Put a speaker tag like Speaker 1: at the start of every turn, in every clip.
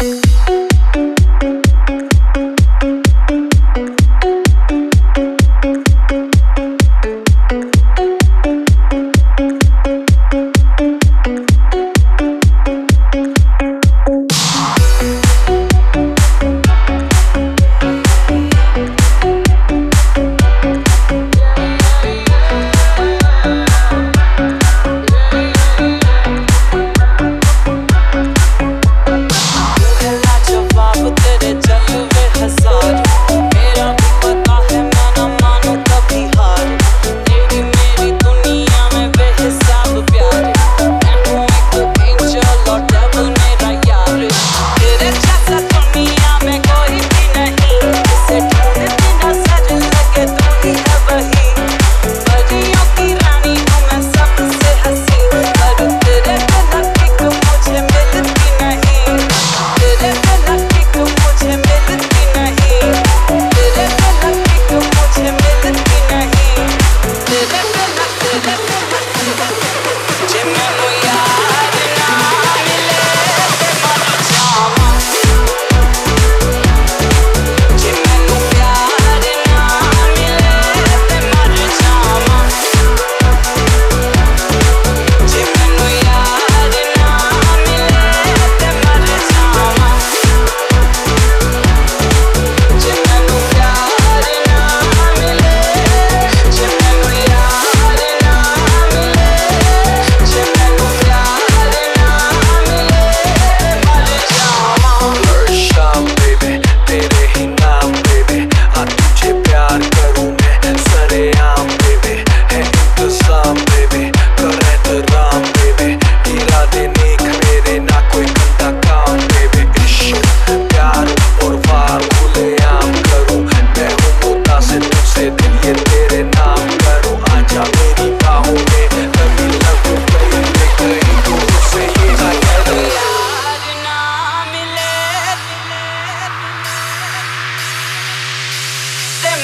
Speaker 1: Música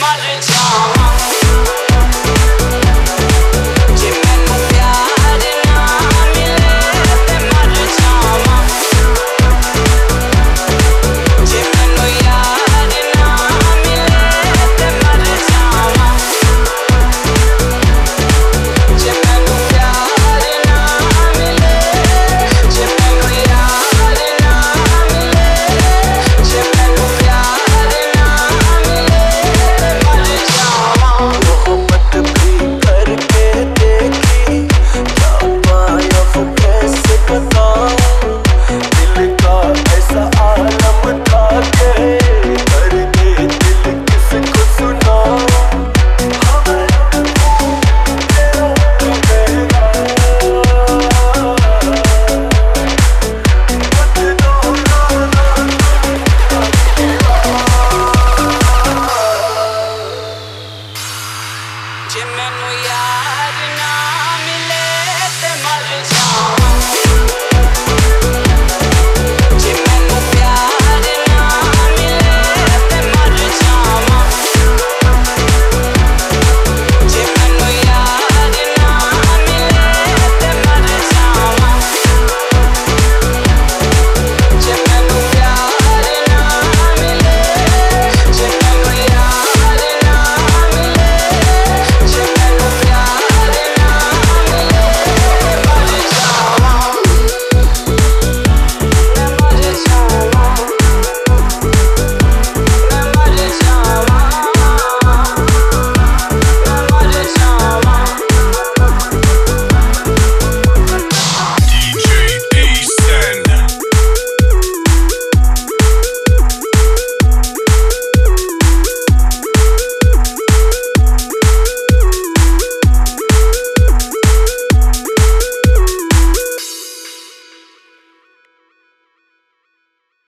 Speaker 1: my lips are